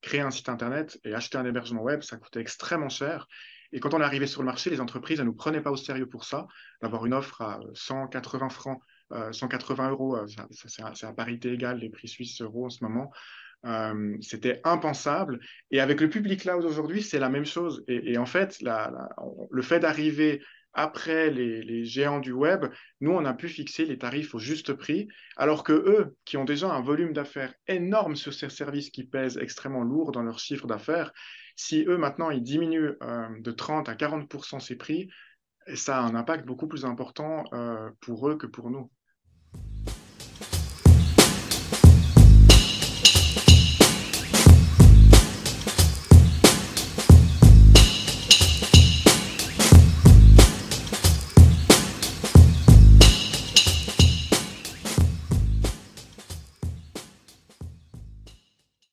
créer un site internet et acheter un hébergement web, ça coûtait extrêmement cher. Et quand on est arrivé sur le marché, les entreprises ne nous prenaient pas au sérieux pour ça. D'avoir une offre à 180 francs, 180 euros, c'est à parité égale les prix suisses euros en ce moment. Euh, c'était impensable. Et avec le public cloud aujourd'hui, c'est la même chose. Et, en fait, le fait d'arriver après les, géants du web, nous, on a pu fixer les tarifs au juste prix, alors que eux, qui ont déjà un volume d'affaires énorme sur ces services qui pèsent extrêmement lourd dans leur chiffre d'affaires, si eux, maintenant, ils diminuent euh, de 30 à 40% ces prix, ça a un impact beaucoup plus important euh, pour eux que pour nous.